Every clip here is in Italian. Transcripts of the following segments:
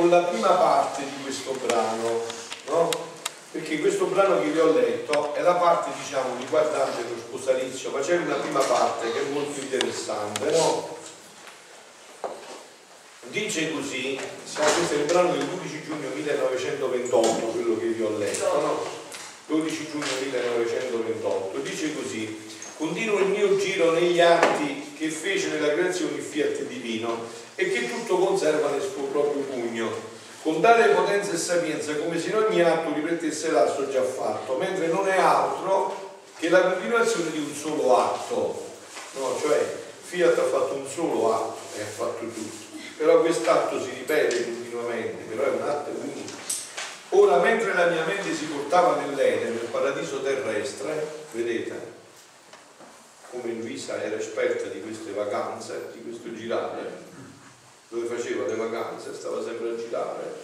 con la prima parte di questo brano, no? Perché questo brano che vi ho letto è la parte, diciamo, riguardante lo sposalizio, ma c'è una prima parte che è molto interessante, no? Dice così, questo è il brano del 12 giugno 1928, quello che vi ho letto, no? 12 giugno 1928, dice così, continuo il mio giro negli atti che fece nella creazione il fiat divino e che tutto conserva nel suo proprio pugno, con tale potenza e sapienza come se in ogni atto ripetesse l'atto già fatto, mentre non è altro che la continuazione di un solo atto, no? cioè Fiat ha fatto un solo atto e ha fatto tutto, però quest'atto si ripete continuamente, però è un atto unico. Ora, mentre la mia mente si portava nell'Eden, nel paradiso terrestre, vedete, come Luisa era esperta di queste vacanze, di questo girare, dove faceva le vacanze, stava sempre a girare,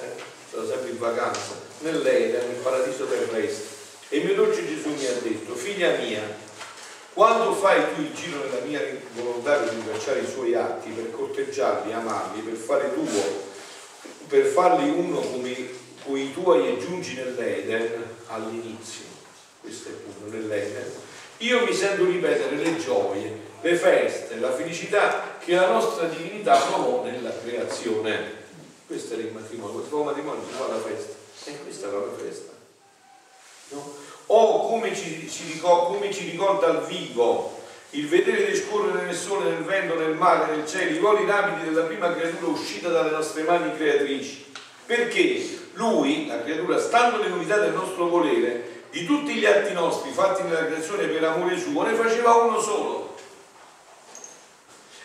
eh? stava sempre in vacanza, nell'Eden, nel paradiso terrestre. E il mio dolce Gesù mi ha detto, figlia mia, quando fai tu il giro nella mia volontà di rintracciare i suoi atti, per corteggiarli, amarli, per fare tuo, per farli uno come i tuoi e giungi nell'Eden all'inizio, questo è il nell'Eden, io mi sento ripetere le gioie, le feste, la felicità che la nostra divinità provò nella creazione. Questo era il matrimonio, questo matrimonio si fa la festa, e questa era la festa. No? O come ci, ricorda, come ci ricorda al vivo il vedere discorrere nel sole, nel vento, nel mare, nel cielo, i voli rapidi della prima creatura uscita dalle nostre mani creatrici. Perché lui, la creatura, stando nell'unità del nostro volere, di tutti gli atti nostri fatti nella creazione per amore suo, ne faceva uno solo.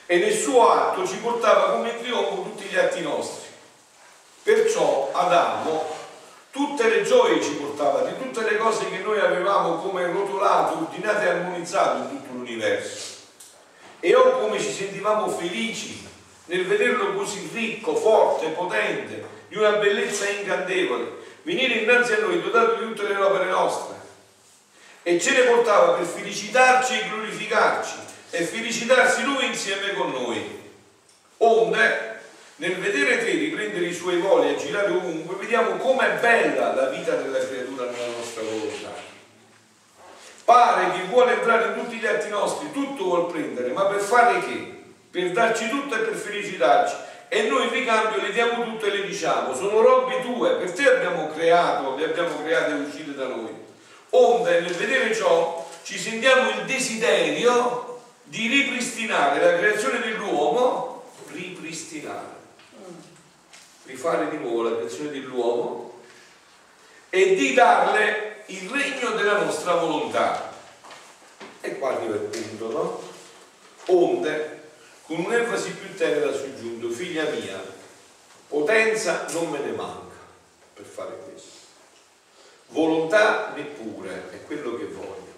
E nel suo atto ci portava come trionfo tutti gli atti nostri. Perciò Adamo tutte le gioie ci portava, di tutte le cose che noi avevamo come rotolato, ordinato e armonizzato in tutto l'universo. E o come ci sentivamo felici nel vederlo così ricco, forte, potente, di una bellezza incantevole, venire innanzi a noi dotato di tutte le opere nostre e ce ne portava per felicitarci e glorificarci e felicitarsi lui insieme con noi. Onde, nel vedere te riprendere i suoi voli e girare ovunque, vediamo com'è bella la vita della creatura nella nostra volontà. Pare che vuole entrare in tutti gli atti nostri, tutto vuol prendere, ma per fare che? Per darci tutto e per felicitarci e noi in ricambio le diamo tutte e le diciamo, sono robe tue, per te abbiamo creato, le abbiamo create e uscite da noi. Onde nel vedere ciò ci sentiamo il desiderio di ripristinare la creazione dell'uomo, ripristinare, rifare di nuovo la creazione dell'uomo e di darle il regno della nostra volontà. E qua arriva il punto, no? Onde con un'enfasi più tenera sul giunto, figlia mia, potenza non me ne manca per fare questo. Volontà neppure, è quello che voglio.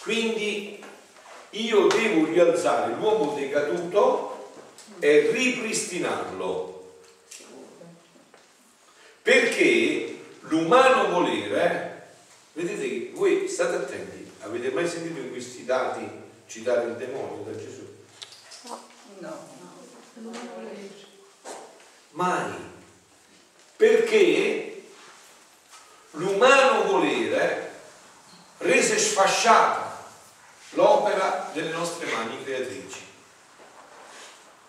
Quindi io devo rialzare l'uomo decaduto e ripristinarlo. Perché l'umano volere, vedete voi state attenti, avete mai sentito in questi dati citare il demonio da Gesù? No. Mai. Perché l'umano volere rese sfasciata l'opera delle nostre mani creatrici.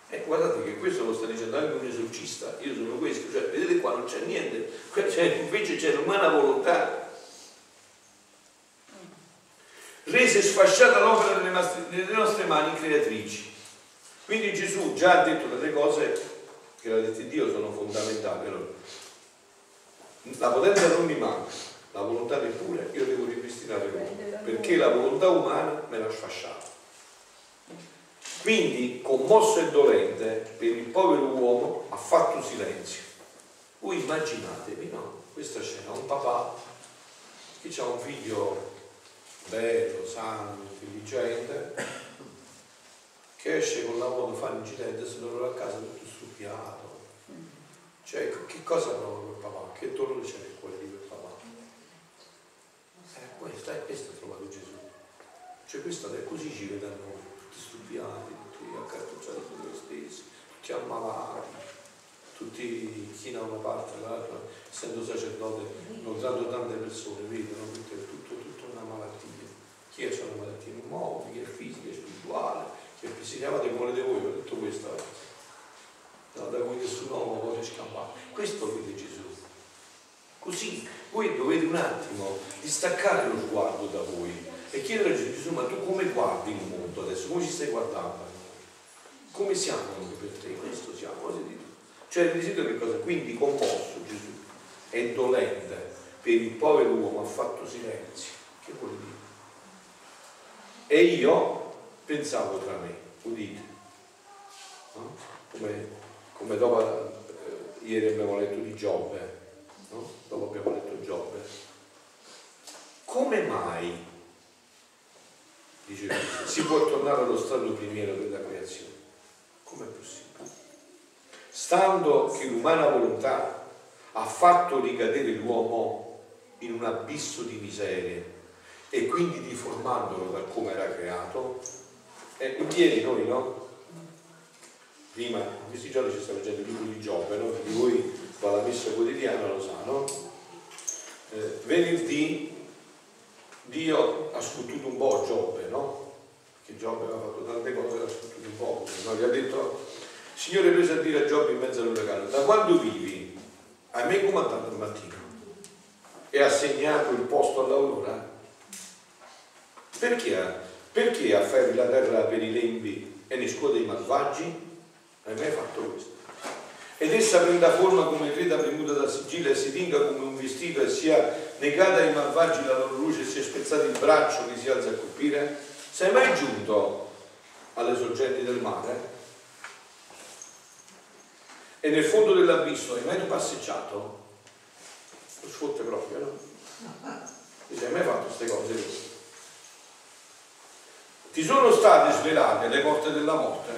E guardate che questo lo sta dicendo anche un esorcista, io sono questo, cioè vedete qua non c'è niente, cioè, invece c'è l'umana volontà. Rese sfasciata l'opera delle nostre, delle nostre mani creatrici. Quindi Gesù già ha detto delle cose che l'ha detto Dio sono fondamentali. Allora, la potenza non mi manca, la volontà neppure, io devo ripristinare l'uomo, perché la volontà umana me l'ha sfasciata. Quindi, commosso e dolente, per il povero uomo ha fatto silenzio. Voi immaginatevi, no? Questa scena, un papà che ha un figlio bello, sano, intelligente, che esce con la moto, fa un incidente e se ne torna a casa tutto stupiato. Cioè, che cosa prova quel papà? Che dolore c'è nel cuore di quel papà? Eh, questo, è questo ha trovato Gesù. Cioè, questo è così ci vede a noi, tutti stupiati, tutti accartocciati su noi stessi, tutti ammalati. tutti chi da una parte l'altra, essendo sacerdote, incontrando tante persone, vedono che è tutto, tutto una malattia. Chi è una malattia modo, chi è fisica, spirituale, che si chiamate come volete voi, ho detto questa. No, da cui nessun uomo può scappare. Questo vede Gesù. Così voi dovete un attimo distaccare lo sguardo da voi e chiedere a Gesù, ma tu come guardi il mondo adesso? Come ci stai guardando? Come siamo noi per te? Questo siamo, così dito. Cioè il desiderio che cosa? Quindi commosso Gesù è dolente per il povero uomo, ha fatto silenzio. Che vuol dire? E io pensavo tra me, udite, no? come, come, dopo eh, ieri abbiamo letto di Giobbe, no? dopo abbiamo letto Giobbe, come mai, dice, si può tornare allo stato primiero della creazione? Com'è possibile? Stando che l'umana volontà ha fatto ricadere l'uomo in un abisso di miseria e quindi deformandolo da come era creato. E ieri noi, no? Prima, in questi giorni ci sta leggendo il libro di Giobbe, no? Di voi va alla messa quotidiana, lo sa, no? Eh, venerdì Dio ha sfottuto un po' Giobbe, no? Perché Giobbe aveva fatto tante cose, l'ha sfottuto un po', no? Gli ha detto, Signore prese a dire a Giobbe in mezzo all'uragano, da quando vivi? Hai mai comandato al mattino? E ha segnato il posto all'aurora? Perché, perché afferri la terra per i lembi e ne scuote i malvagi? Hai mai fatto questo? Ed essa prenda forma come creta premuta da sigilla e si tinga come un vestito e sia negata ai malvagi la loro luce e sia spezzato il braccio che si alza a colpire? Sei mai giunto alle sorgenti del mare? E nel fondo dell'abisso hai mai passeggiato? Lo sfotte proprio, no? Ti sei mai fatto queste cose? Ti sono state svelate le porte della morte?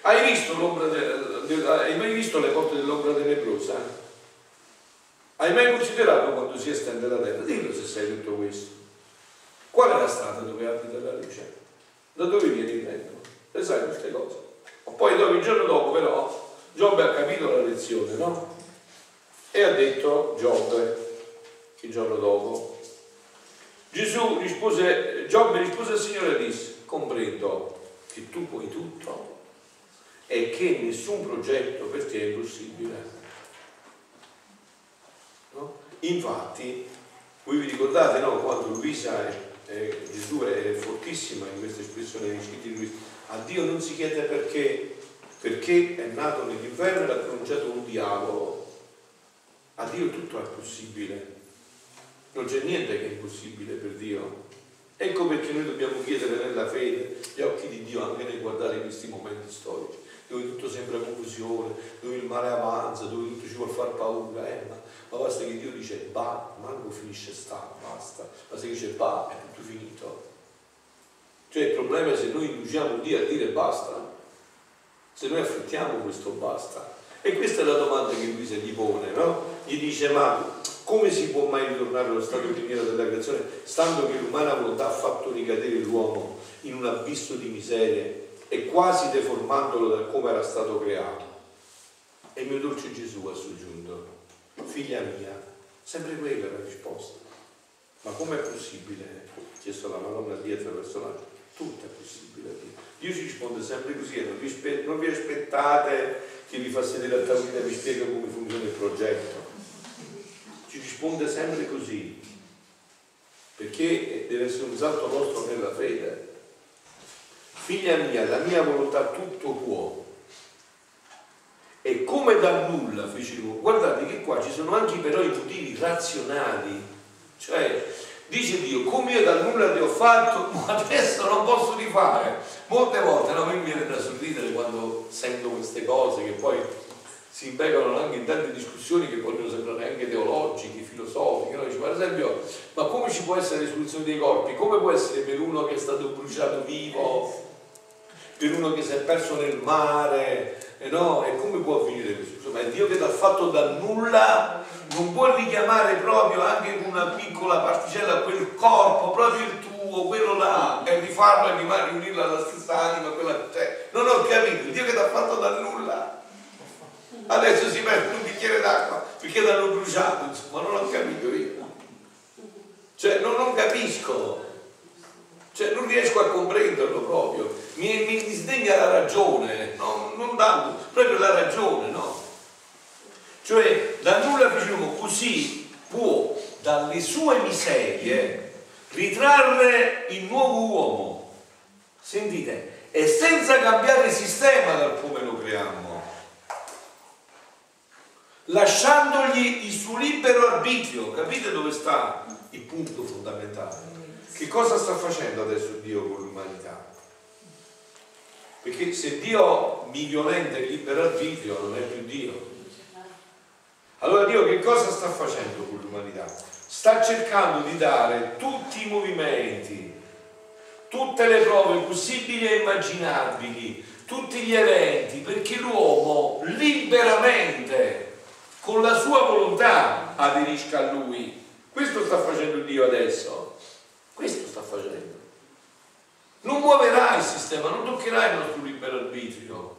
Hai visto, de, de, hai mai visto le porte dell'ombra tenebrosa? Hai mai considerato quando si estende la terra? Dillo se sai tutto questo. Qual è la strada dove abita la luce? Da dove viene il vento? Le sai queste cose? Poi dopo, il giorno dopo però Giobbe ha capito la lezione, no? E ha detto Giobbe il giorno dopo Gesù rispose, Giobbe rispose al Signore e disse, comprendo che tu puoi tutto e che nessun progetto per te è impossibile. No? Infatti, voi vi ricordate no, quando Luisa, eh, Gesù è fortissima in questa espressione scritti di Luisa, a Dio non si chiede perché, perché è nato nell'inferno e ha pronunciato un diavolo. A Dio tutto è possibile non c'è niente che è impossibile per Dio. Ecco perché noi dobbiamo chiedere nella fede gli occhi di Dio anche nel guardare questi momenti storici, dove tutto sembra confusione, dove il male avanza, dove tutto ci vuole far paura, eh, ma, ma, basta che Dio dice va, manco finisce sta, basta, basta che dice va, è tutto finito. Cioè il problema è se noi induciamo Dio a dire basta, se noi affrettiamo questo basta. E questa è la domanda che lui se gli pone, no? Gli dice ma come si può mai ritornare allo stato primiero della creazione, stando che l'umana volontà ha fatto ricadere l'uomo in un abisso di miserie e quasi deformandolo da come era stato creato? E il mio dolce Gesù ha soggiunto, figlia mia, sempre quella la risposta. Ma com'è possibile? Chiesto la Madonna di attraverso l'angelo. Tutto è possibile. Dio ci risponde sempre così, vi, non vi aspettate che vi fa sedere a tavolino e vi spiega come funziona il progetto risponde sempre così, perché deve essere un salto nostro nella fede. Figlia mia, la mia volontà tutto può. E come da nulla l'uomo. Guardate che qua ci sono anche però i motivi razionali. Cioè, dice Dio, come io da nulla ti ho fatto, adesso non posso rifare. Molte volte no, mi viene da sorridere quando sento queste cose che poi si impegnano anche in tante discussioni che vogliono sembrare anche teologiche, filosofiche. No? Per esempio, ma come ci può essere l'esclusione dei corpi? Come può essere per uno che è stato bruciato vivo, per uno che si è perso nel mare? Eh no? E come può avvenire questo? Insomma, è Dio che dal fatto da nulla non può richiamare proprio anche con una piccola particella quel corpo, proprio il tuo quello là, e rifarlo e rimane riunirlo alla stessa anima, quella, cioè, non ho capito, Dio che ti fatto da nulla. Adesso si mette un bicchiere d'acqua perché l'hanno bruciato, insomma, non ho capito io. Cioè, non, non capisco. Cioè, non riesco a comprenderlo proprio. Mi, mi disdegna la ragione, no? non dando proprio la ragione, no? Cioè, da nulla facciamo così può dalle sue miserie ritrarre il nuovo uomo. Sentite, e senza cambiare sistema dal come lo creiamo, lasciandogli il suo libero arbitrio. Capite dove sta il punto fondamentale? Che cosa sta facendo adesso Dio con l'umanità? Perché se Dio mi violenta il libero arbitrio non è più Dio. Allora Dio che cosa sta facendo con l'umanità? Sta cercando di dare tutti i movimenti, tutte le prove possibili e immaginabili, tutti gli eventi, perché l'uomo liberamente, con la sua volontà, aderisca a lui. Questo sta facendo Dio adesso. Questo sta facendo. Non muoverà il sistema, non toccherà il nostro libero arbitrio.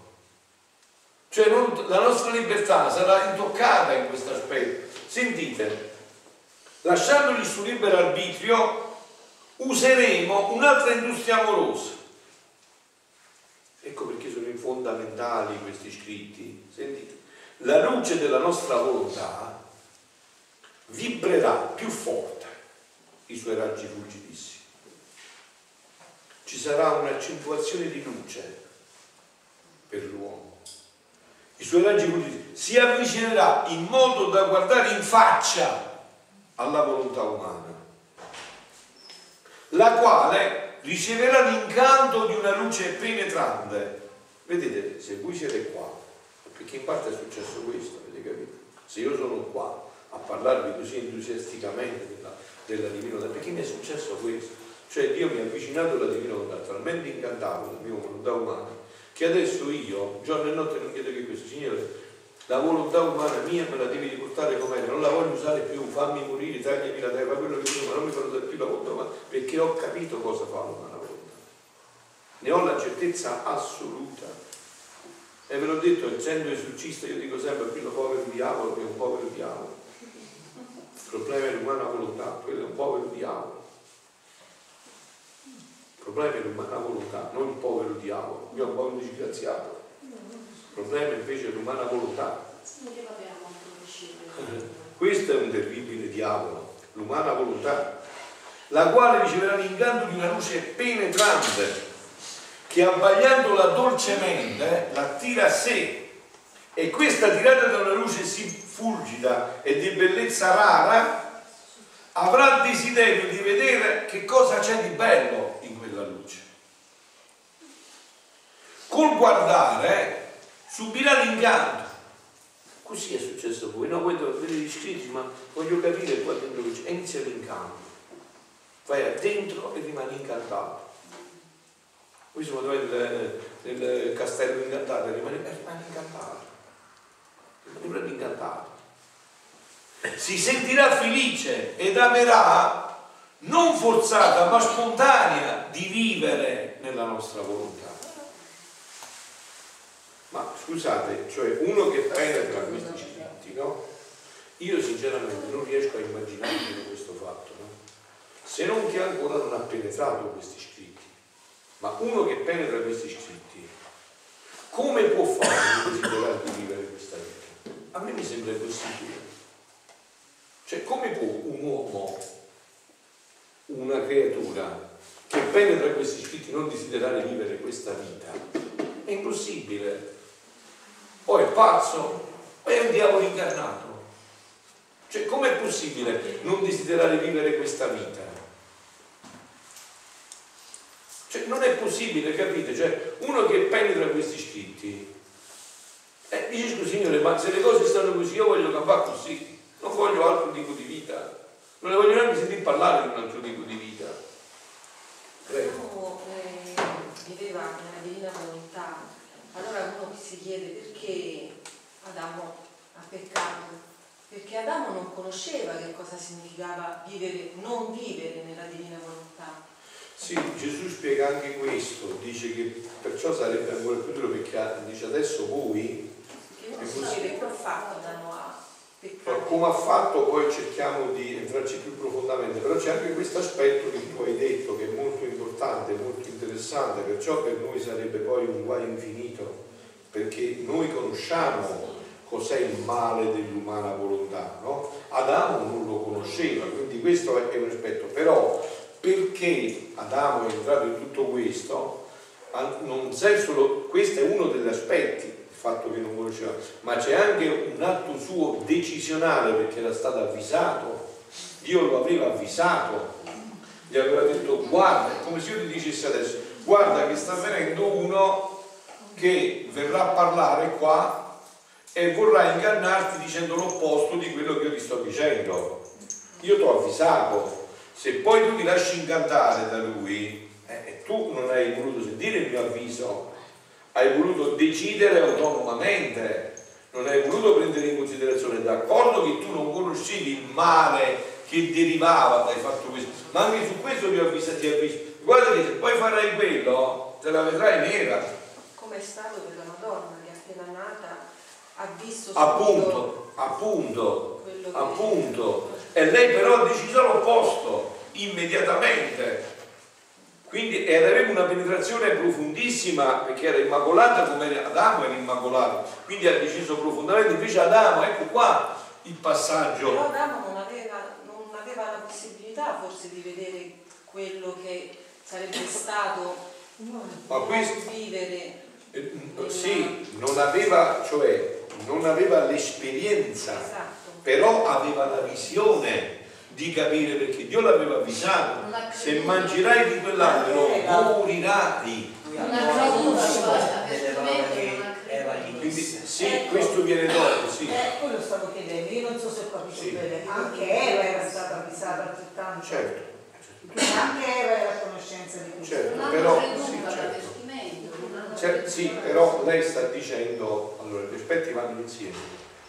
Cioè non, la nostra libertà sarà intoccata in questo aspetto. Sentite, lasciandogli il suo libero arbitrio, useremo un'altra industria amorosa. Ecco perché sono fondamentali questi scritti. Sentite, la luce della nostra volontà vibrerà più forte i suoi raggi fulgidissimi. Ci sarà un'accentuazione di luce per l'uomo. I suoi raggi fulgidissimi si avvicinerà in modo da guardare in faccia alla volontà umana, la quale riceverà l'incanto di una luce penetrante. Vedete, se voi siete qua, perché in parte è successo questo, avete capito? Se io sono qua a parlarvi così entusiasticamente della, della divina volontà, perché mi è successo questo? Cioè Dio mi ha avvicinato alla divina volontà, talmente incantato dalla mia volontà umana, che adesso io, giorno e notte, non chiedo che questo, Signore, la volontà umana mia me la devi riportare com'è, non la voglio usare più, fammi morire, tagliami la terra, quello che tu, ma non mi farò più la volontà umana, perché ho capito cosa fa l'umana volontà. Ne ho la certezza assoluta. E ve l'ho detto, essendo esorcista, io dico sempre, qui lo povero diavolo che è un povero diavolo. Il problema è l'umana volontà, quello è un povero diavolo. Il problema è l'umana volontà, non il povero diavolo, io è un povero disgraziato. Il problema invece è l'umana volontà. Questo è un terribile diavolo, l'umana volontà, la quale riceverà l'incanto di una luce penetrante che abbagliandola dolcemente l'attira a sé e questa tirata da una luce sì fulgida e di bellezza rara avrà desiderio di vedere che cosa c'è di bello in quella luce. Col guardare subirà l'inganno. Così è successo a voi, no? Voi vedete gli scritti, ma voglio capire qua dentro che c'è. Inizia l'incanto. Vai dentro e rimani incantato. Qui siamo dove nel, castello incantato, rimani, eh, rimani incantato. Rimani proprio incantato. Si sentirà felice ed amerà non forzata ma spontanea di vivere nella nostra volontà. Ma scusate, cioè uno che penetra questi scritti, no? Io sinceramente non riesco a immaginare questo fatto, no? Se non che ancora non ha penetrato questi scritti, ma uno che penetra questi scritti, come può fare il desiderio di vivere questa vita? A me mi sembra possibile. Cioè, come può un uomo, una creatura che penetra questi scritti non desiderare vivere questa vita? È impossibile o è pazzo o è un diavolo incarnato. Cioè, com'è possibile non desiderare vivere questa vita? Cioè, non è possibile, capite? Cioè, uno che penetra questi scritti eh, dice scusi signore, ma se le cose stanno così, io voglio che va così, non voglio altro tipo di vita, non ne voglio neanche sentire parlare di un altro tipo di vita. Prego. Eh, viveva nella divina volontà allora uno si chiede perché Adamo ha peccato? Perché Adamo non conosceva che cosa significava vivere, non vivere nella divina volontà. Sì, Gesù spiega anche questo, dice che perciò sarebbe ancora più duro perché dice adesso voi... Succede che danno a peccare. Come ha fatto poi cerchiamo di entrarci più profondamente, però c'è anche questo aspetto che tu hai detto che è molto importante, molto interessante, perciò per noi sarebbe poi un guaio infinito, perché noi conosciamo cos'è il male dell'umana volontà, no? Adamo non lo conosceva, quindi questo è un aspetto, però perché Adamo è entrato in tutto questo, non c'è solo, questo è uno degli aspetti, fatto che non conosceva, ma c'è anche un atto suo decisionale perché era stato avvisato, Dio lo aveva avvisato, gli aveva detto guarda, come se io ti dicessi adesso, guarda che sta venendo uno che verrà a parlare qua e vorrà ingannarti dicendo l'opposto di quello che io ti sto dicendo. Io ti ho avvisato, se poi tu ti lasci incantare da lui, eh, tu non hai voluto sentire il mio avviso, hai voluto decidere autonomamente, non hai voluto prendere in considerazione, d'accordo che tu non conoscevi il male che derivava dai fatto questo, ma anche su questo ti ho avvisato, ti avviso. Guarda che se poi farai quello, te la vedrai nera. Come è stato per la Madonna che appena nata ha visto appunto, appunto, appunto, e lei però ha deciso l'opposto, immediatamente. Quindi aveva una penetrazione profondissima perché era immacolata come Adamo era immacolato, quindi ha deciso profondamente, invece Adamo, ecco qua il passaggio. Però Adamo non aveva, non aveva la possibilità forse di vedere quello che sarebbe stato Ma questo, vivere. Eh, sì, non aveva, cioè, non aveva l'esperienza. Esatto però aveva la visione di capire perché Dio l'aveva avvisato. Se mangerai di quell'albero morirai quindi sì, questo viene dopo sì. eh, quello stavo chiedendo. Io non so se ho capito sì. bene. Anche Eva era stata avvisata altrettanto. Certo. Anche Eva era a conoscenza di questo. Certo, però, sì, certo. Certo, sì, però lei sta dicendo allora gli aspetti vanno insieme.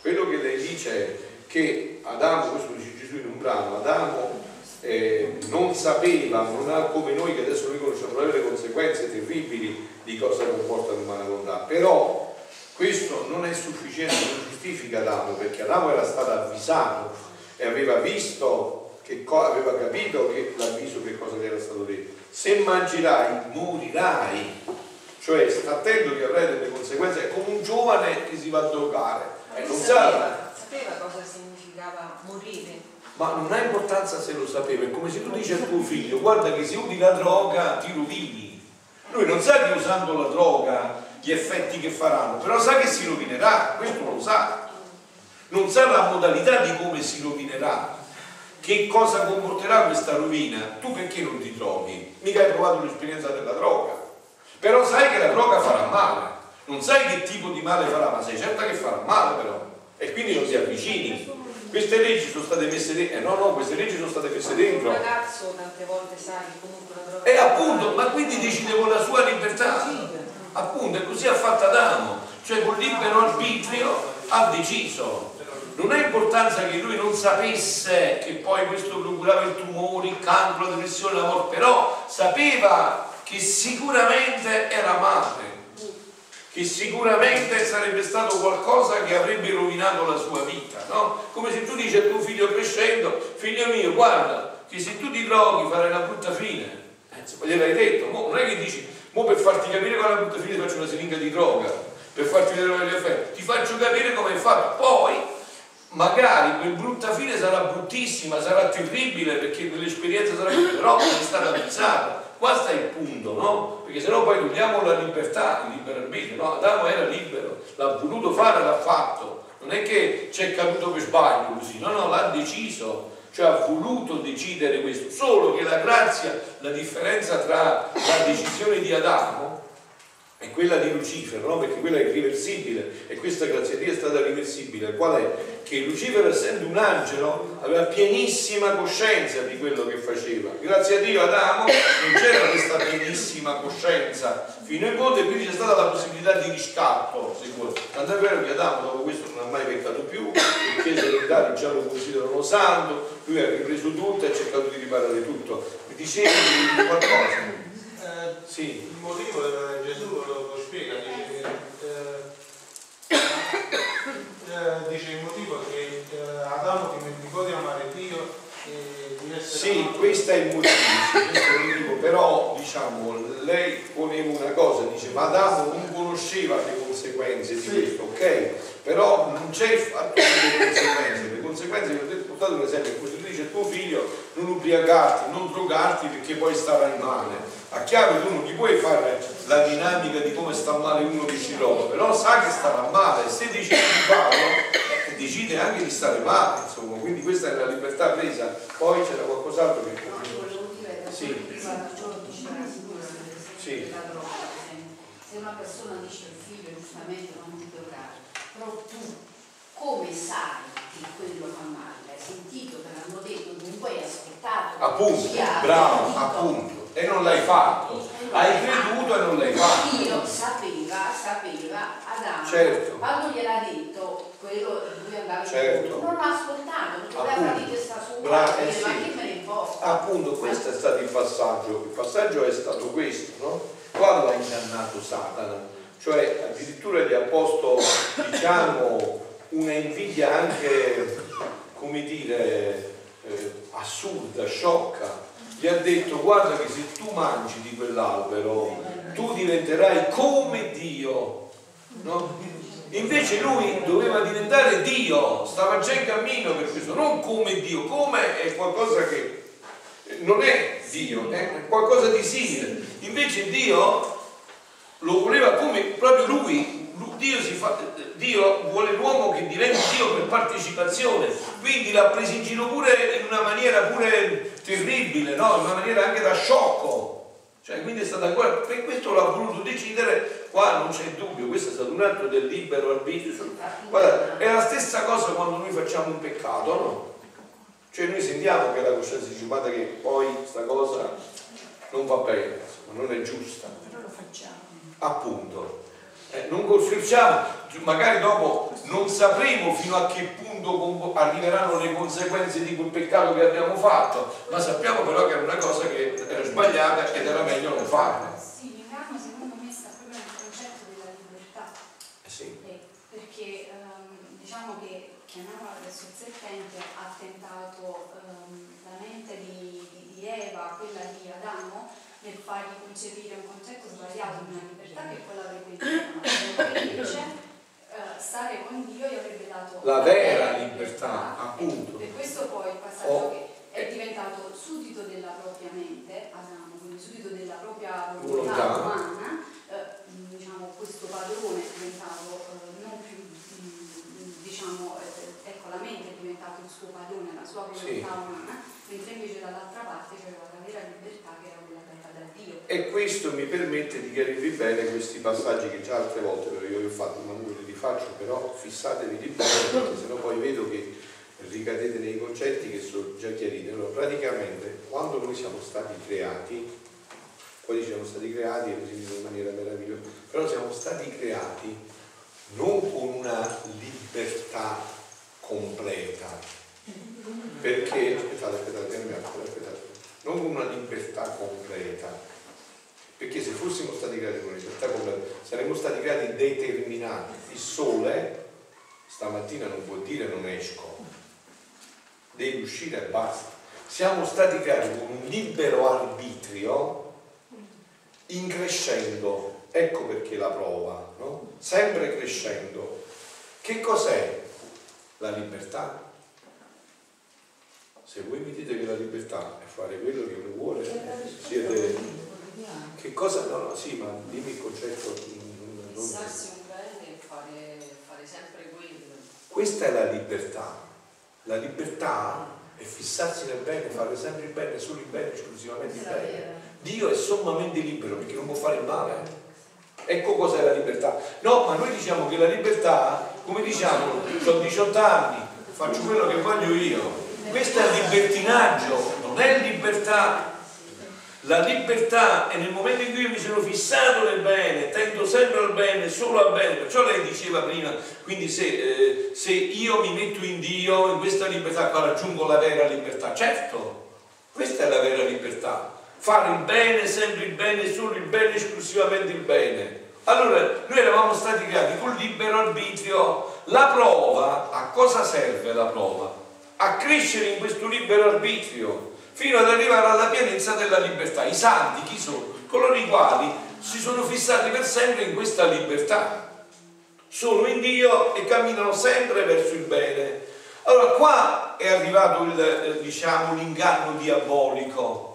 Quello che lei dice è che Adamo, questo dice Gesù in un brano, Adamo eh, non sapeva, non ha come noi che adesso noi conosciamo le conseguenze terribili di cosa comporta l'umana volontà, però questo non è sufficiente, non giustifica Adamo, perché Adamo era stato avvisato e aveva visto, che aveva capito che l'avviso che cosa gli era stato detto. Se mangerai, morirai, cioè sta attento che avrai delle conseguenze, è come un giovane che si va a drogare. E non sa sapeva cosa significava morire. Ma non ha importanza se lo sapeva, è come se tu dici al tuo figlio, guarda che se usi la droga ti rovini. Lui non sa che usando la droga gli effetti che faranno, però sa che si rovinerà, questo lo sa. Non sa la modalità di come si rovinerà, che cosa comporterà questa rovina. Tu perché non ti trovi? Mica hai provato l'esperienza della droga. Però sai che la droga farà male. Non sai che tipo di male farà, ma sei certa che farà male però e quindi non si avvicini. Queste leggi sono state messe dentro, eh, no, no, queste leggi sono state messe dentro. Un ragazzo tante volte sa che comunque la droga. E appunto, ma quindi decide con la sua libertà. Appunto, e così ha fatto Adamo, cioè con libero arbitrio ha deciso. Non ha importanza che lui non sapesse che poi questo procurava il tumore, il cancro, la depressione, la morte, però sapeva che sicuramente era madre che sicuramente sarebbe stato qualcosa che avrebbe rovinato la sua vita, no? Come se tu dici a tuo figlio crescendo, figlio mio, guarda, che se tu ti droghi farai una brutta fine. Eh, insomma, gliel'hai detto, mo, non è che dici, mo per farti capire qual è la brutta fine faccio una siringa di droga, per farti vedere gli effetti, ti faccio capire come è fatto, poi magari quel brutta fine sarà bruttissima, sarà terribile perché quell'esperienza sarà però è stata pensata Qua sta il punto, no? Perché sennò poi togliamo la libertà, arbitrio, no? Adamo era libero, l'ha voluto fare, l'ha fatto. Non è che ci è caduto per sbaglio così, no, no, l'ha deciso, cioè ha voluto decidere questo. Solo che la grazia, la differenza tra la decisione di Adamo è quella di Lucifero, no? perché quella è irreversibile e questa grazia di Dio è stata riversibile. Qual è? Che Lucifero, essendo un angelo, aveva pienissima coscienza di quello che faceva. Grazie a Dio Adamo non c'era questa pienissima coscienza fino in fondo e quindi c'è stata la possibilità di riscatto, sicuro. Tant'è vero che Adamo dopo questo non ha mai peccato più, le chiese orientali già lo considerano santo, lui ha ripreso tutto e ha cercato di riparare tutto Dicevi qualcosa? Eh, Sì. Il motivo eh, Gesù lo, lo spiega, dice, eh, eh, dice il motivo che eh, Adamo dimenticò di amare Dio e di essere Sì, questo è il motivo, questo però diciamo, lei poneva una cosa, dice ma Adamo non conosceva le conseguenze di questo, ok? Però non c'è il fatto delle conseguenze, le conseguenze, vi ho detto, portate un esempio, tu dice a tuo figlio non ubriacarti, non drogarti perché poi starai male. A chiaro tu non gli puoi fare la dinamica di come sta male uno che ci trova, però sa che starà male, se decide di farlo, decide anche di stare male, insomma, quindi questa è la libertà presa. Poi c'era qualcos'altro che... No, io volevo dire, Sì. prima sicuro Sì. droga, esempio. Se una persona dice al figlio giustamente non ti drogare, però tu come sai che quello fa male? Hai sentito, te l'hanno detto, dunque hai ascoltato. Appunto, bravo, appunto. E non l'hai fatto. Hai creduto e non l'hai fatto. Dio sapeva, sapeva Adamo, Certo. quando gliel'ha detto quello di cui andava Certo. non l'ha ascoltato, perché Appunto. fare di testa sua, eh ma sì. che me ne? Appunto, questo è stato il passaggio. Il passaggio è stato questo, no? Qua l'ha ingannato Satana, cioè addirittura gli ha posto, diciamo, una invidia anche, come dire, eh, assurda, sciocca. Gli ha detto, guarda che se tu mangi di quell'albero, tu diventerai come Dio, no? Invece lui doveva diventare Dio, stava già in cammino per questo, non come Dio, come è qualcosa che non è Dio, è qualcosa di simile. Invece Dio lo voleva come proprio lui, Lu- Dio, fa, Dio vuole l'uomo che diventi Dio per partecipazione, quindi l'ha preso in giro pure in una maniera pure terribile, no? in una maniera anche da sciocco. Cioè, quindi è stato ancora, per questo l'ha voluto decidere, qua non c'è dubbio, questo è stato un atto del libero arbitrio. Guarda, è la stessa cosa quando noi facciamo un peccato, no? Cioè noi sentiamo che la coscienza dice guarda che poi sta cosa non va bene, insomma, non è giusta. Però lo facciamo. Appunto. Eh, non confessiamo, magari dopo non sapremo fino a che punto arriveranno le conseguenze di quel peccato che abbiamo fatto, ma sappiamo però che era una cosa che era sbagliata ed era meglio non farla. Sì, l'inganno secondo me sta proprio nel concetto della libertà, Eh sì. eh, perché ehm, diciamo che chiamiamola adesso il serpente ha tentato ehm, la mente di, di- di Eva, quella di Adamo, nel fargli concepire un concetto sbagliato di una libertà che poi l'avrebbe liberato. Invece eh, stare con Dio gli avrebbe dato La vera libertà, appunto. E questo poi il passaggio Oh. che è diventato suddito della propria mente, Adamo, quindi suddito della propria Volontà. volontà umana, eh, diciamo questo padrone è diventato eh, non più, mm, diciamo, eh, ecco la diventato il suo padrone, la sua volontà Sì. umana, mentre invece dall'altra parte c'era la vera libertà che era quella data da Dio. E questo mi permette di chiarirvi bene questi passaggi che già altre volte però io vi ho fatto, ma non ve li rifaccio, però fissatevi di bene perché sennò poi vedo che ricadete nei concetti che sono già chiariti. Allora, praticamente quando noi siamo stati creati, poi siamo stati creati e così in maniera meravigliosa, però siamo stati creati non con una libertà completa, perché, aspettate, aspettate, aspettate, non con una libertà completa, perché se fossimo stati creati con una libertà completa saremmo stati creati determinati. Il sole stamattina non può dire non esco, devi uscire e basta. Siamo stati creati con un libero arbitrio in crescendo, ecco perché la prova, no? sempre crescendo. Che cos'è la libertà? Se voi mi dite che la libertà è fare quello che uno vuole, siete... Che cosa? No, no, sì, ma dimmi il concetto. non- Fissarsi un bene e fare, fare sempre quello. Questa è la libertà. La libertà è fissarsi nel bene, fare sempre il bene, solo il bene, esclusivamente il bene. Dio è sommamente libero perché non può fare il male. Ecco cos'è la libertà. No, ma noi diciamo che la libertà, come diciamo, ho 18 anni, faccio quello che voglio io. Questo è libertinaggio, non è libertà. La libertà è nel momento in cui io mi sono fissato nel bene, tendo sempre al bene, solo al bene. Perciò lei diceva prima, quindi se, eh, se io mi metto in Dio, in questa libertà qua raggiungo la vera libertà. Certo, Questa è la vera libertà. Fare il bene, sempre il bene, solo il bene, esclusivamente il bene. Allora, noi eravamo stati creati con libero arbitrio. La prova, a cosa serve la prova? A crescere in questo libero arbitrio, fino ad arrivare alla pienezza della libertà. I santi chi sono? Coloro i quali si sono fissati per sempre in questa libertà. Sono in Dio e camminano sempre verso il bene. Allora qua è arrivato il, diciamo, l'inganno diabolico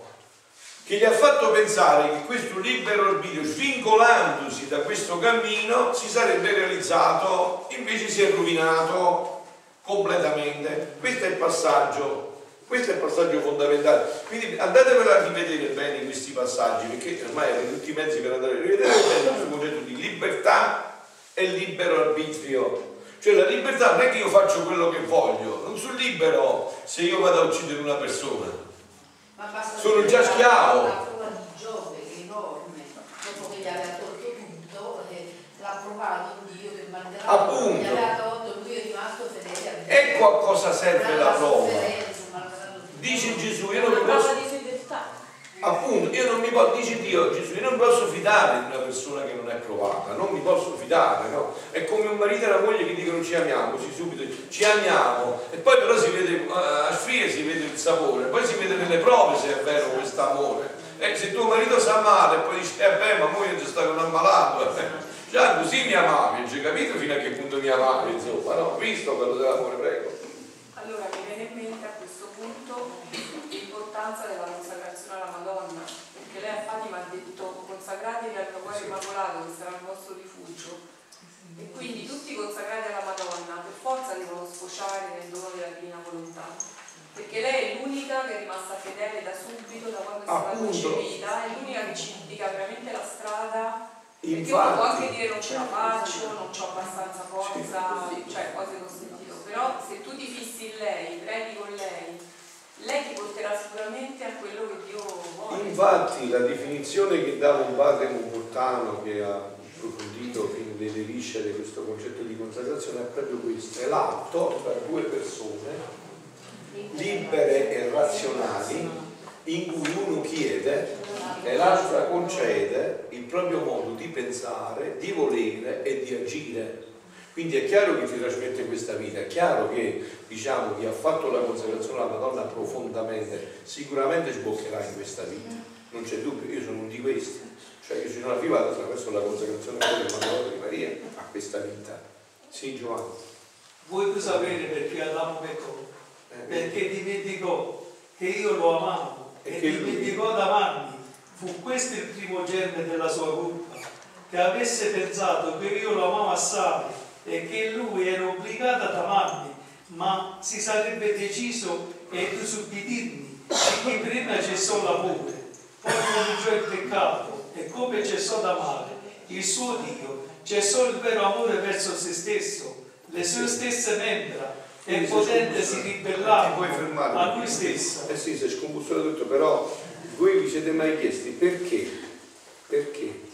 che gli ha fatto pensare che questo libero arbitrio, svincolandosi da questo cammino, si sarebbe realizzato, invece si è rovinato completamente. Questo è il passaggio questo è il passaggio fondamentale. Quindi andatevelo a rivedere bene questi passaggi, perché ormai avete tutti i mezzi per andare a rivedere bene questo concetto di libertà e libero arbitrio. Cioè la libertà non è che io faccio quello che voglio, non sono libero se io vado a uccidere una persona. Sono già schiavo. La prova di Giove che è enorme, dopo che gli aveva tolto tutto, l'ha provato Dio che manderà Appunto. gli aveva tolto, lui è rimasto fedele. Ecco a cosa serve la prova. Dice Gesù, io non posso. Appunto, io non mi posso, dice Dio, Gesù, io non posso fidare di una persona che non è provata, non mi posso fidare, no? È come un marito e una moglie che dicono ci amiamo, così subito, ci amiamo, e poi però si vede, eh, a sfrie si vede il sapore, poi si vede nelle prove se è vero questo amore. Eh, se tuo marito sta male e poi dici, eh beh, ma moglie ti sta con ammalato, eh, già così mi amavi, hai capito fino a che punto mi amavi, insomma, no? Visto quello dell'amore, prego. Allora mi viene in mente a questo punto l'importanza della consacrazione alla Madonna, perché lei a Fatima ha detto consacratevi al mio cuore immacolato che sarà il vostro rifugio. E quindi tutti consacrati alla Madonna per forza devono sfociare nel dono della divina volontà. Perché lei è l'unica che è rimasta fedele da subito, da quando è stata Appunto. concepita, è l'unica che ci indica veramente la strada. Perché uno può Infatti, anche dire non ce la faccio, non ho abbastanza forza, cioè cose che ho sentito, però se tu ti fissi in lei, prendi con lei, lei ti porterà sicuramente a quello che Dio vuole. Infatti la definizione che dava un padre Montano che ha approfondito fino delle viscere questo concetto di consacrazione è proprio questo, è l'atto tra due persone libere e razionali in cui uno chiede e l'altra concede il proprio modo di pensare, di volere e di agire. Quindi è chiaro che ti trasmette questa vita, è chiaro che diciamo chi ha fatto la consacrazione alla Madonna profondamente sicuramente sboccherà in questa vita, non c'è dubbio, io sono uno di questi, cioè io sono arrivato attraverso la consacrazione alla Madonna di Maria a questa vita. Sì Giovanni. Vuoi tu sapere perché Adamo peccò? Eh, Perché dimenticò che io lo amavo E e che lui- dimenticò ad amarmi. Fu questo il primo germe della sua colpa, che avesse pensato che io lo amavo assai e che lui era obbligato ad amarmi, ma si sarebbe deciso ed usubbidirmi, perché prima cessò l'amore, poi cominciò il peccato e come cessò d'amare il suo Dio, cessò il vero amore verso se stesso, le sue stesse membra e potente si fermare? a lui stesso. Eh sì, si è scombussolato tutto, però voi vi siete mai chiesti perché? Perché?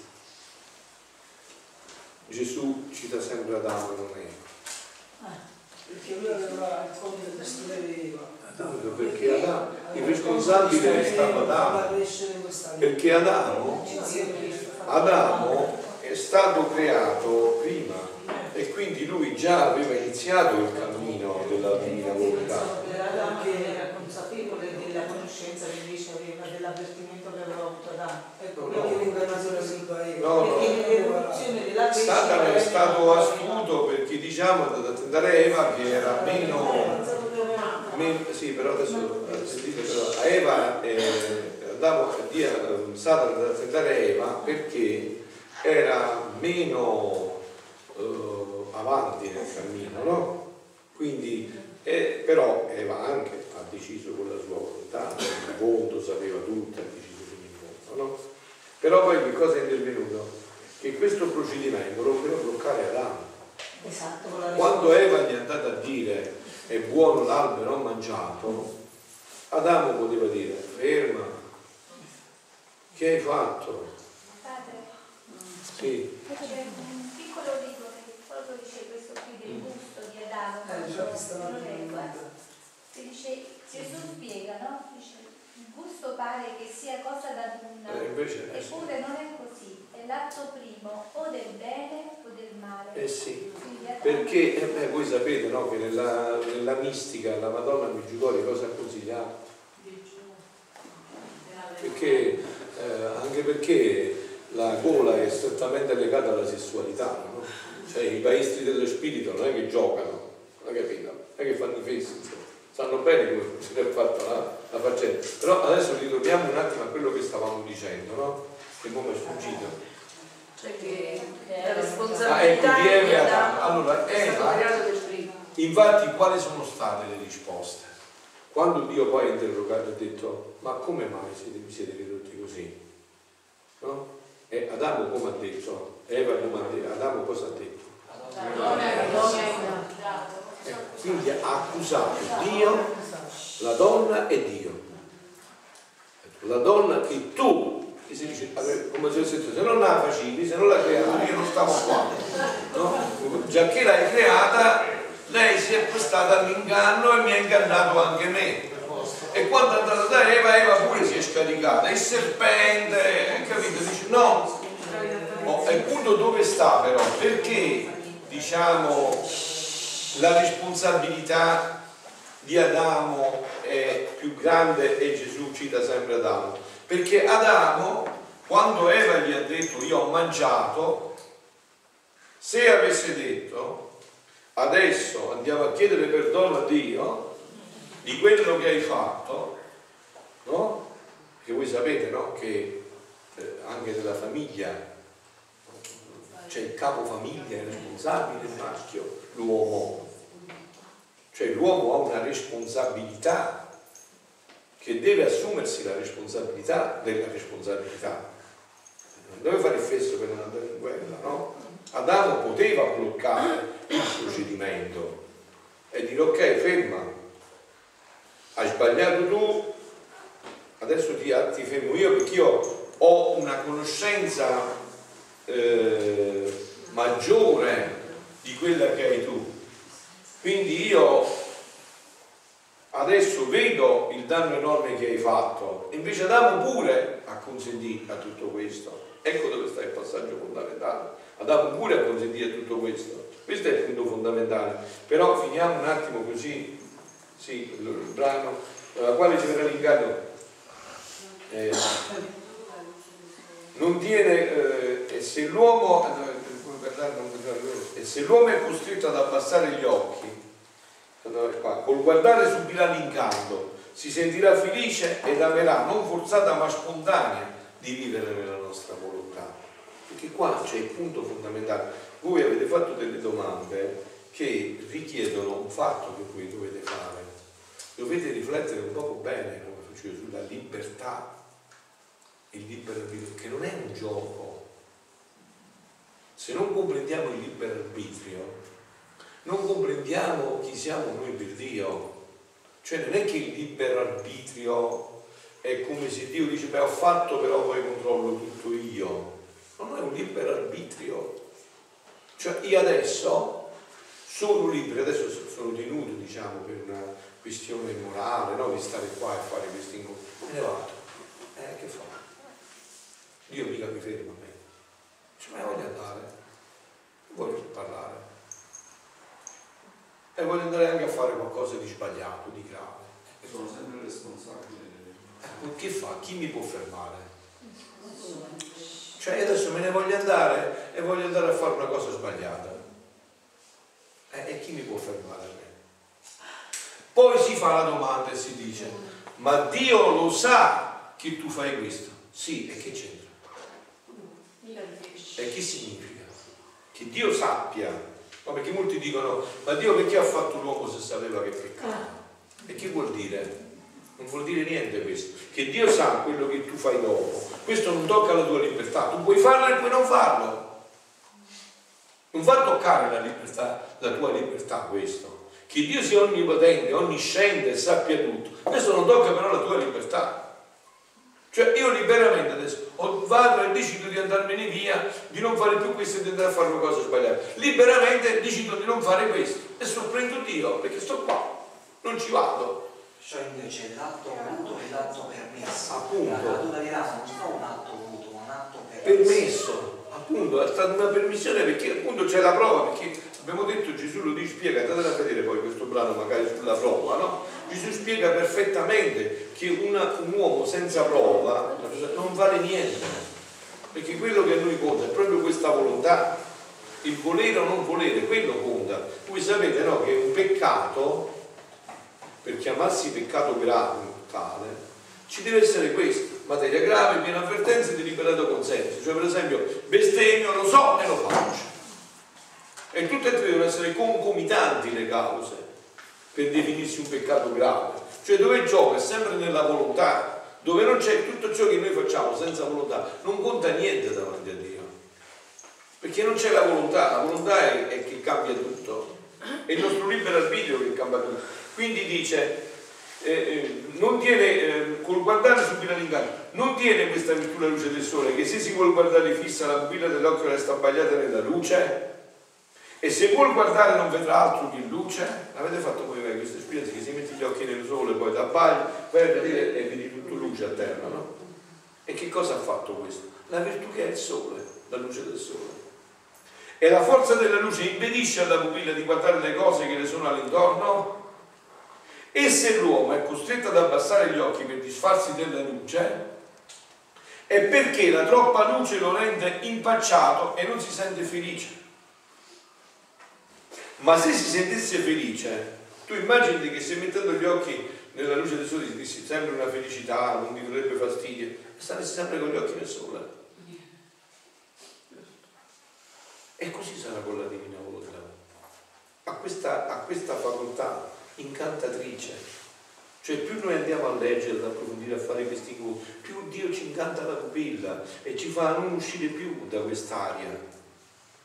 Gesù cita sempre Adamo e non Eva. Perché lui aveva il conto di distruggere Eva. Adamo, perché Adamo, il responsabile è stato Adamo. Perché Adamo, Adamo è stato creato prima e quindi lui già aveva iniziato il cammino della divina volontà. Era anche era consapevole della conoscenza che invece aveva, dell'avvertimento che aveva avuto Adamo. Ecco, perché che l'incarnazione sempre Eva. Nell'evoluzione della crescita Satana è stato astuto perché diciamo è andato a tentare Eva che era meno, meno sì però adesso eh, sentite però a Eva eh, andavo a dire Satana è andato a tentare Eva perché era meno eh, avanti nel cammino no? quindi eh, però Eva anche ha deciso con la sua volontà il voto sapeva tutto ha deciso fino in fondo no? però poi che cosa è intervenuto? Che questo procedimento lo poteva bloccare Adamo. Esatto, con la Quando Eva gli è andata a dire è buono l'albero mangiato, Adamo poteva dire ferma, che hai fatto? Padre, Sì, c'è un piccolo libro che proprio dice questo qui del gusto di Adamo, Eh, vedendo. guarda. Che dice, Gesù spiega, no? Dice, Il gusto pare che sia cosa da nulla, Eh, eh, eppure non è così. L'atto primo o del bene o del male. Eh sì, perché eh beh, voi sapete no, che nella, nella mistica la Madonna Meggiugorie cosa ha consigliato? Perché, eh, anche perché la gola è strettamente legata alla sessualità, no? cioè i maestri dello spirito non è che giocano, non è capito? Non è che fanno i festi, insomma. sanno bene come si è fatta la, la faccenda. Però adesso ritorniamo un attimo a quello che stavamo dicendo, no? Che come è sfuggito. Cioè che la Ah, ecco, responsabilità di Eva di e Adamo. Adamo Allora, è per primo. infatti, quali sono state le risposte? Quando Dio poi ha interrogato e ha detto, ma come mai siete, vi siete ridotti così? No? E Adamo come ha detto? Eva come ha detto? Adamo cosa ha detto? Eh, quindi ha accusato Dio, la donna e Dio. La donna che tu, che si dice, come se, se se non la facevi, se non la creavi, io non stavo qua. No? Già che l'hai creata, lei si è prestata all'inganno e mi ha ingannato anche me. E quando è andata da Eva, Eva pure si è scaricata. Il serpente, capito? Dice no. Oh, e il punto dove sta però? Perché diciamo la responsabilità di Adamo è più grande e Gesù cita sempre Adamo? Perché Adamo, quando Eva gli ha detto io ho mangiato, se avesse detto adesso andiamo a chiedere perdono a Dio di quello che hai fatto, no? Che voi sapete, no? Che eh, anche nella famiglia c'è il capo famiglia, il responsabile, il maschio, l'uomo. Cioè l'uomo ha una responsabilità che deve assumersi la responsabilità della responsabilità. Non deve fare il fesso per non andare in guerra, no? Adamo poteva bloccare il procedimento e dire ok, ferma, hai sbagliato tu, adesso ti, ti fermo io perché io ho una conoscenza eh, maggiore di quella che hai tu. Quindi io adesso vedo il danno enorme che hai fatto, invece Adamo pure ha consentito a tutto questo. Ecco dove sta il passaggio fondamentale. Adamo pure ha consentito a tutto questo. Questo è il punto fondamentale. Però finiamo un attimo così, sì, il, brano, alla quale ci verrà l'inganno. Eh, non tiene, eh, e se l'uomo, eh, guardare, e se l'uomo è costretto ad abbassare gli occhi, qua, col guardare subirà l'incanto, si sentirà felice ed amerà, non forzata ma spontanea, di vivere nella nostra volontà. Perché qua c'è il punto fondamentale. Voi avete fatto delle domande che richiedono un fatto che voi dovete fare. Dovete riflettere un poco bene come facevo, sulla libertà il libero arbitrio, che non è un gioco. Se non comprendiamo il libero arbitrio, non comprendiamo chi siamo noi per Dio. Cioè non è che il libero arbitrio è come se Dio dice beh ho fatto però poi controllo tutto io. Non è un libero arbitrio. Cioè io adesso sono libero, adesso sono tenuto diciamo per una questione morale, no? di stare qua e fare questi incontri. Me ne vado. Eh, che fa? Dio mica mi ferma a me. Dice, ma voglio andare, voglio parlare. E voglio andare anche a fare qualcosa di sbagliato, di grave. Sono sempre responsabile. Eh, che fa? Chi mi può fermare? Cioè adesso me ne voglio andare e voglio andare a fare una cosa sbagliata. Eh, e chi mi può fermare? Poi si fa la domanda e si dice, ma Dio lo sa che tu fai questo? Sì, e che c'entra? E che significa? Che Dio sappia, ma perché molti dicono, ma Dio perché ha fatto l'uomo se sapeva che peccava? E che vuol dire? Non vuol dire niente questo, che Dio sa quello che tu fai dopo. Questo non tocca la tua libertà, tu puoi farlo e puoi non farlo. Non fa toccare la, libertà, la tua libertà questo. Che Dio sia onnipotente, onnisciente e sappia tutto. Questo non tocca però la tua libertà. Cioè io liberamente adesso vado e decido di andarmene via, di non fare più questo e di andare a fare una cosa sbagliata. Liberamente decido di non fare questo e sorprendo Dio perché sto qua, non ci vado. Cioè invece l'atto voluto e l'atto permesso. Appunto. La natura di Adamo non fa un atto voluto, ma un atto permesso. permesso, appunto, è stata una permissione perché appunto c'è la prova, perché abbiamo detto Gesù lo dice, spiega, andate a vedere poi questo brano magari sulla prova, no? Gesù spiega perfettamente che una- un uomo senza prova non vale niente, perché quello che a noi conta è proprio questa volontà, il volere o non volere, quello conta. Voi sapete no, che un peccato, per chiamarsi peccato grave tale, ci deve essere questo, materia grave, piena avvertenza e deliberato consenso. Cioè per esempio bestemmio, lo so e lo faccio. E tutte e tre devono essere concomitanti le cause per definirsi un peccato grave. Cioè dove gioca è sempre nella volontà, dove non c'è tutto ciò che noi facciamo senza volontà, non conta niente davanti a Dio. Perché non c'è la volontà, la volontà è, è che cambia tutto. È il nostro libero arbitrio che cambia tutto. Quindi dice, eh, eh, non tiene, eh, col guardare subito l'inganno, non tiene questa virtù la luce del sole, che se si vuole guardare fissa la pupilla dell'occhio resta abbagliata nella luce, e se vuol guardare non vedrà altro che luce. L'avete fatto voi mai questa esperienza che se metti gli occhi nel sole, poi ti abbagli, vai a vedere e vedi tutto luce a terra, no? E che cosa ha fatto questo? La virtù che è il sole, la luce del sole. E la forza della luce impedisce alla pupilla di guardare le cose che le sono all'intorno? E se l'uomo è costretto ad abbassare gli occhi per disfarsi della luce, è perché la troppa luce lo rende impacciato e non si sente felice. Ma se si sentisse felice, tu immagini che se mettendo gli occhi nella luce del sole dissi sempre una felicità, non ti darebbe fastidio, staresti sempre con gli occhi nel sole. E così sarà con la divina volontà. Ha questa, ha questa facoltà incantatrice. Cioè più noi andiamo a leggere, ad approfondire, a fare questi incontri, più Dio ci incanta la pupilla e ci fa non uscire più da quest'aria,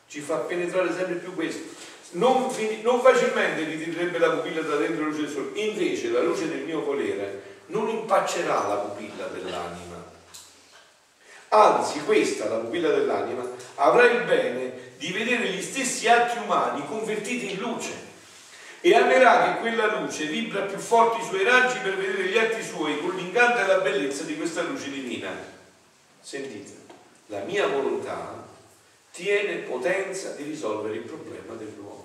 ci fa penetrare sempre più questo. Non, non facilmente ritirerebbe la pupilla da dentro la luce del sole, invece la luce del mio volere non impaccerà la pupilla dell'anima. Anzi, questa, la pupilla dell'anima, avrà il bene di vedere gli stessi atti umani convertiti in luce e amerà che quella luce vibra più forti i suoi raggi per vedere gli atti suoi con l'incanto e la bellezza di questa luce divina. Sentite, la mia volontà tiene potenza di risolvere il problema dell'uomo.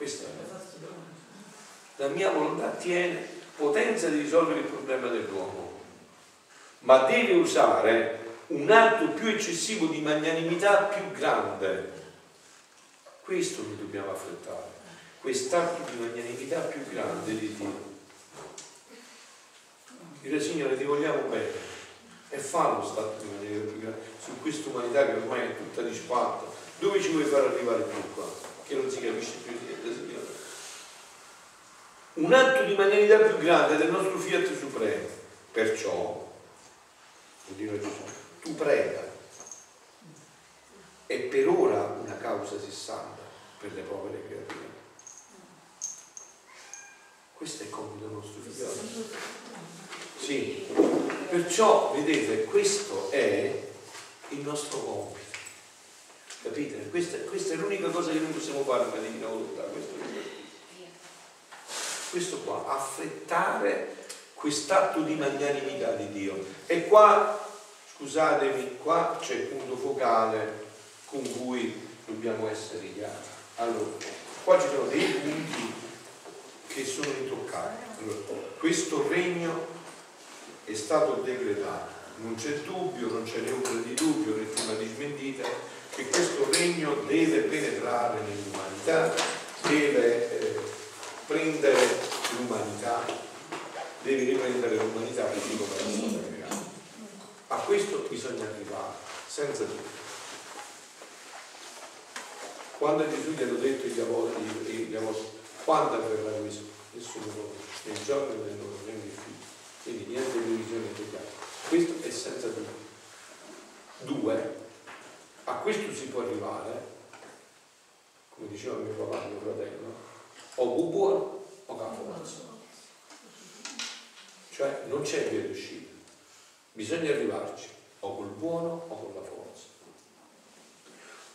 Questa è la mia volontà tiene potenza di risolvere il problema dell'uomo, ma deve usare un atto più eccessivo di magnanimità più grande. Questo noi dobbiamo affrettare, quest'atto di magnanimità più grande di Dio. Dire Signore ti vogliamo bene e fa lo stato di magnanimità più grande su questa umanità che ormai è tutta disfatta. Dove ci vuoi far arrivare più qua? Che non si capisce più niente, Signore. Un atto di magnanimità più grande del nostro Fiat Supremo. Perciò, continua Gesù, tu prega e per ora una causa si salva per le povere creature. Questo è il compito nostro figlio. Sì, perciò vedete, questo è il nostro compito. Capite? Questa, questa è l'unica cosa che noi possiamo fare nella divina volontà. Questo, questo qua, affrettare quest'atto di magnanimità di Dio. E qua, scusatemi, qua c'è il punto focale con cui dobbiamo essere chiari. Allora, qua ci sono dei punti che sono intoccabili. Allora, questo regno è stato decretato, non c'è dubbio, non c'è ombra di dubbio né prima di smentita, che questo regno deve penetrare nell'umanità, deve eh, prendere l'umanità, deve riprendere l'umanità così come era stata creata. A questo bisogna arrivare, senza dubbio. Quando Gesù gli hanno detto gli apostoli, gli quando avverrà questo? Nessuno conosce, nel giorno del loro regno di figlio. Quindi niente di visione chiaro. Questo è senza dubbio. Due, a questo si può arrivare, come diceva mio papà, mio fratello, o buono o forza. Cioè non c'è via d'uscita, bisogna arrivarci o col buono o con la forza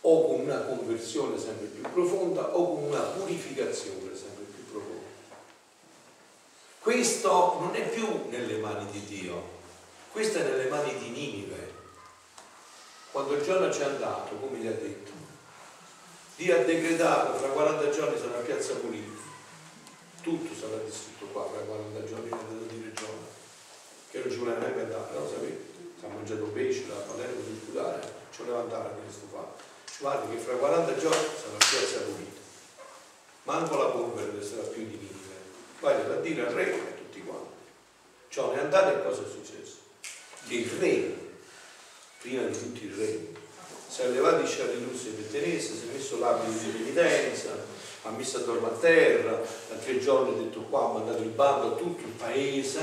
o con una conversione sempre più profonda o con una purificazione sempre più profonda. questo non è più nelle mani di Dio, questo è nelle mani di Ninive. Quando Giona ci è andato, come gli ha detto, Dio ha decretato fra 40 giorni sarà piazza pulita. Tutto sarà distrutto qua fra 40 giorni, ha detto dire Giona. Che non ci voleva neanche andare, no? Sapete? Si è mangiato pesce, la Palermo di sputare, ci voleva andare a questo fatto. Ci guarda che fra 40 giorni sarà piazza pulita. Manco la polvere sarà più di Ninive. Vai a dire al re a tutti quanti. Ciò è andato e cosa è successo? Il re, prima di tutti il re, si è levato i sciarri russi per tenersi, si è messo l'abito di penitenza, ha messo a dormire a terra, da tre giorni ha detto qua, ha mandato il bando a tutto il paese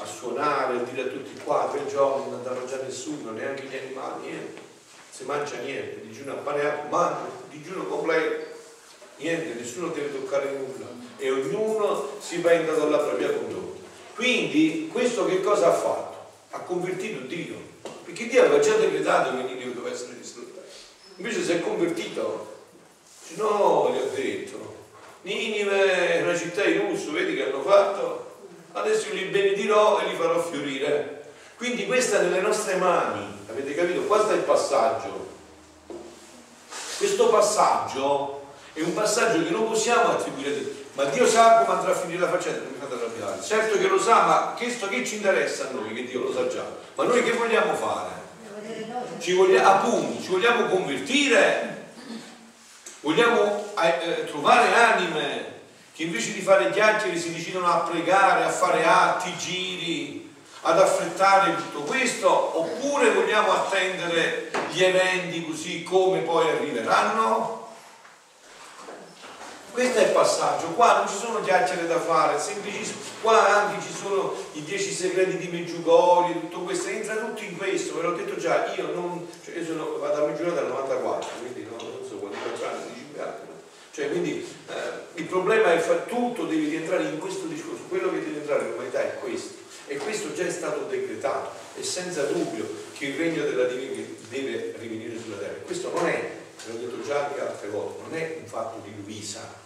a suonare, a dire a tutti qua, tre giorni non da mangiare nessuno, neanche gli animali, niente, si mangia niente, digiuno appare, ma digiuno completo, niente, nessuno deve toccare nulla e ognuno si prenda dalla propria condotta. Quindi questo che cosa ha fatto? Ha convertito Dio, perché Dio aveva già decretato che Ninive doveva essere distrutta. Invece si è convertito. No, gli ha detto, Ninive è una città in russo, vedi che hanno fatto? Adesso li benedirò e li farò fiorire. Quindi questa è nelle nostre mani, avete capito? Questo è il passaggio. Questo passaggio è un passaggio che non possiamo attribuire a Dio, ma Dio sa come andrà a finire la faccenda, arrabbiare. Certo che lo sa, ma questo che ci interessa a noi, che Dio lo sa già. Ma noi che vogliamo fare? Ci vogliamo, appunto, ci vogliamo convertire, vogliamo eh, trovare anime che invece di fare chiacchiere si decidono a pregare, a fare atti, giri, ad affrettare tutto questo, oppure vogliamo attendere gli eventi così come poi arriveranno? Questo è il passaggio, qua non ci sono chiacchiere da fare, è semplicissimo, qua anche ci sono i dieci segreti di Meggiugorio, tutto questo, entra tutto in questo, ve l'ho detto già, io non, cioè io sono, vado a Meggiugorio dal 94, quindi no, non so quanti anni, 5 anni, no? cioè quindi eh, il problema è fare tutto, devi rientrare in questo discorso, quello che deve entrare in umanità è questo, e questo già è stato decretato, e senza dubbio che il regno della divinità deve rivenire sulla terra, questo non è, ve l'ho detto già anche altre volte, non è un fatto di Luisa,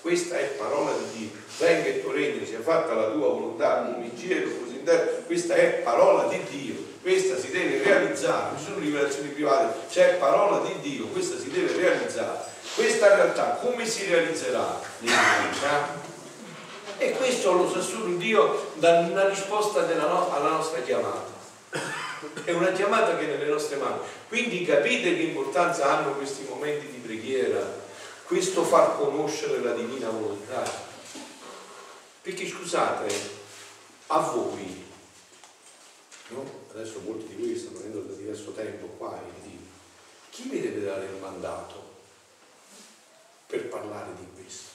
questa è parola di Dio. Venga il tuo regno, sia fatta la tua volontà, come in cielo, così in terra. Questa è parola di Dio. Questa si deve realizzare. Non sono rivelazioni private, c'è parola di Dio. Questa si deve realizzare. Questa realtà come si realizzerà? Nell'umanità. E questo lo sa solo Dio una risposta no alla nostra chiamata. È una chiamata che è nelle nostre mani. Quindi capite che importanza hanno questi momenti di preghiera questo far conoscere la divina volontà. Perché scusate, a voi, no? adesso molti di voi stanno venendo da diverso tempo qua e dico, chi mi deve dare il mandato per parlare di questo?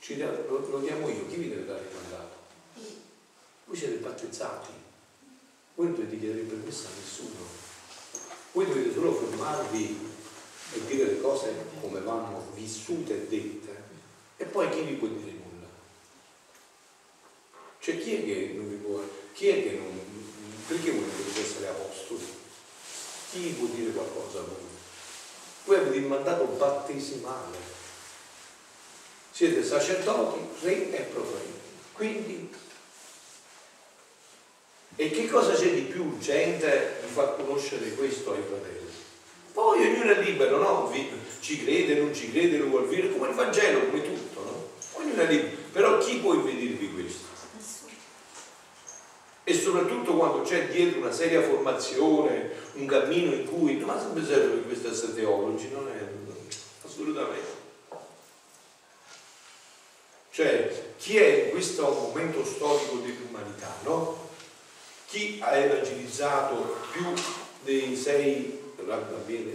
Ci, lo, lo diamo io, chi mi deve dare il mandato? Voi siete battezzati, voi non dovete chiedere il permesso a nessuno, voi dovete solo fermarvi e dire le cose come vanno vissute e dette e poi chi vi può dire nulla? Cioè chi è che non vi può, chi è che non, perché voi dovete essere apostoli? Chi vi può dire qualcosa a voi? Voi avete il mandato battesimale, siete sacerdoti, re e profeti, quindi e che cosa c'è di più urgente di far conoscere questo ai fratelli? Poi ognuno è libero, no? Ci crede, non ci crede, lo vuol dire, come il Vangelo, come tutto, no? Ognuno è libero. Però chi può impedirvi questo? E soprattutto quando c'è dietro una seria formazione, un cammino in cui, ha sempre serve che questo essere teologi, non è assolutamente. Cioè, chi è in questo momento storico dell'umanità, no? Chi ha evangelizzato più dei sei avviene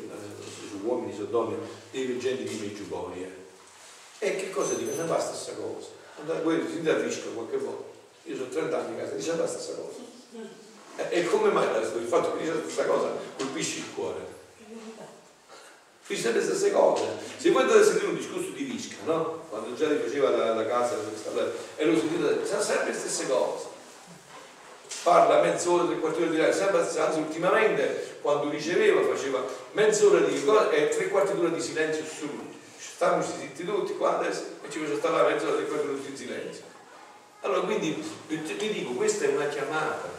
su uomini, su donne, dei veggenti di Meggiugorie. E che cosa dice? Ne basta sta cosa. Voi si indarisca qualche volta. Io sono 30 anni a casa, dice basta sta cosa. E, come mai il fatto che dice questa cosa colpisce il cuore? Dice le stesse cose. Se voi andate a sentire un discorso di Visca, no? Quando già ti faceva la, la casa, e lo sentite, sono sempre le stesse cose parla mezz'ora, tre quarti d'ora di là, sempre, anzi ultimamente quando riceveva faceva mezz'ora di e tre quarti d'ora di silenzio assoluto. Stavamo zitti tutti qua adesso e ci faceva stare mezz'ora, tre quarti d'ora in silenzio. Allora quindi vi dico, questa è una chiamata,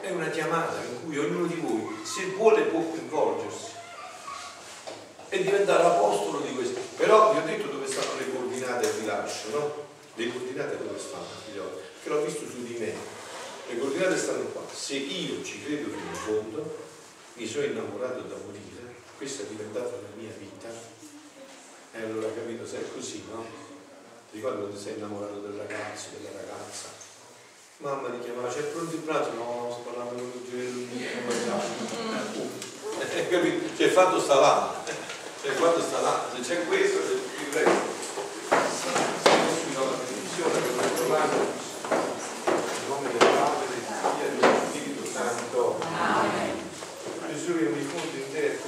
è una chiamata in cui ognuno di voi, se vuole, può coinvolgersi e diventare apostolo di questo. Però vi ho detto dove stanno le coordinate al rilascio, no? Le coordinate dove stanno, figlioli? Che l'ho visto su di me. Le coordinate stanno qua. Se io ci credo fino in fondo, mi sono innamorato da morire, questa è diventata la mia vita. E allora capito, se è così, no? Ti ricordi quando sei innamorato del ragazzo, della ragazza? Mamma ti chiamava, c'è pronto il prato? No, sto parlando con il giro, capito? C'è fatto sta là, cioè quando sta là, se c'è questo, se salvarnos. in nome del Padre, del Figlio e dello Spirito Santo. Gesù è unifunto in te.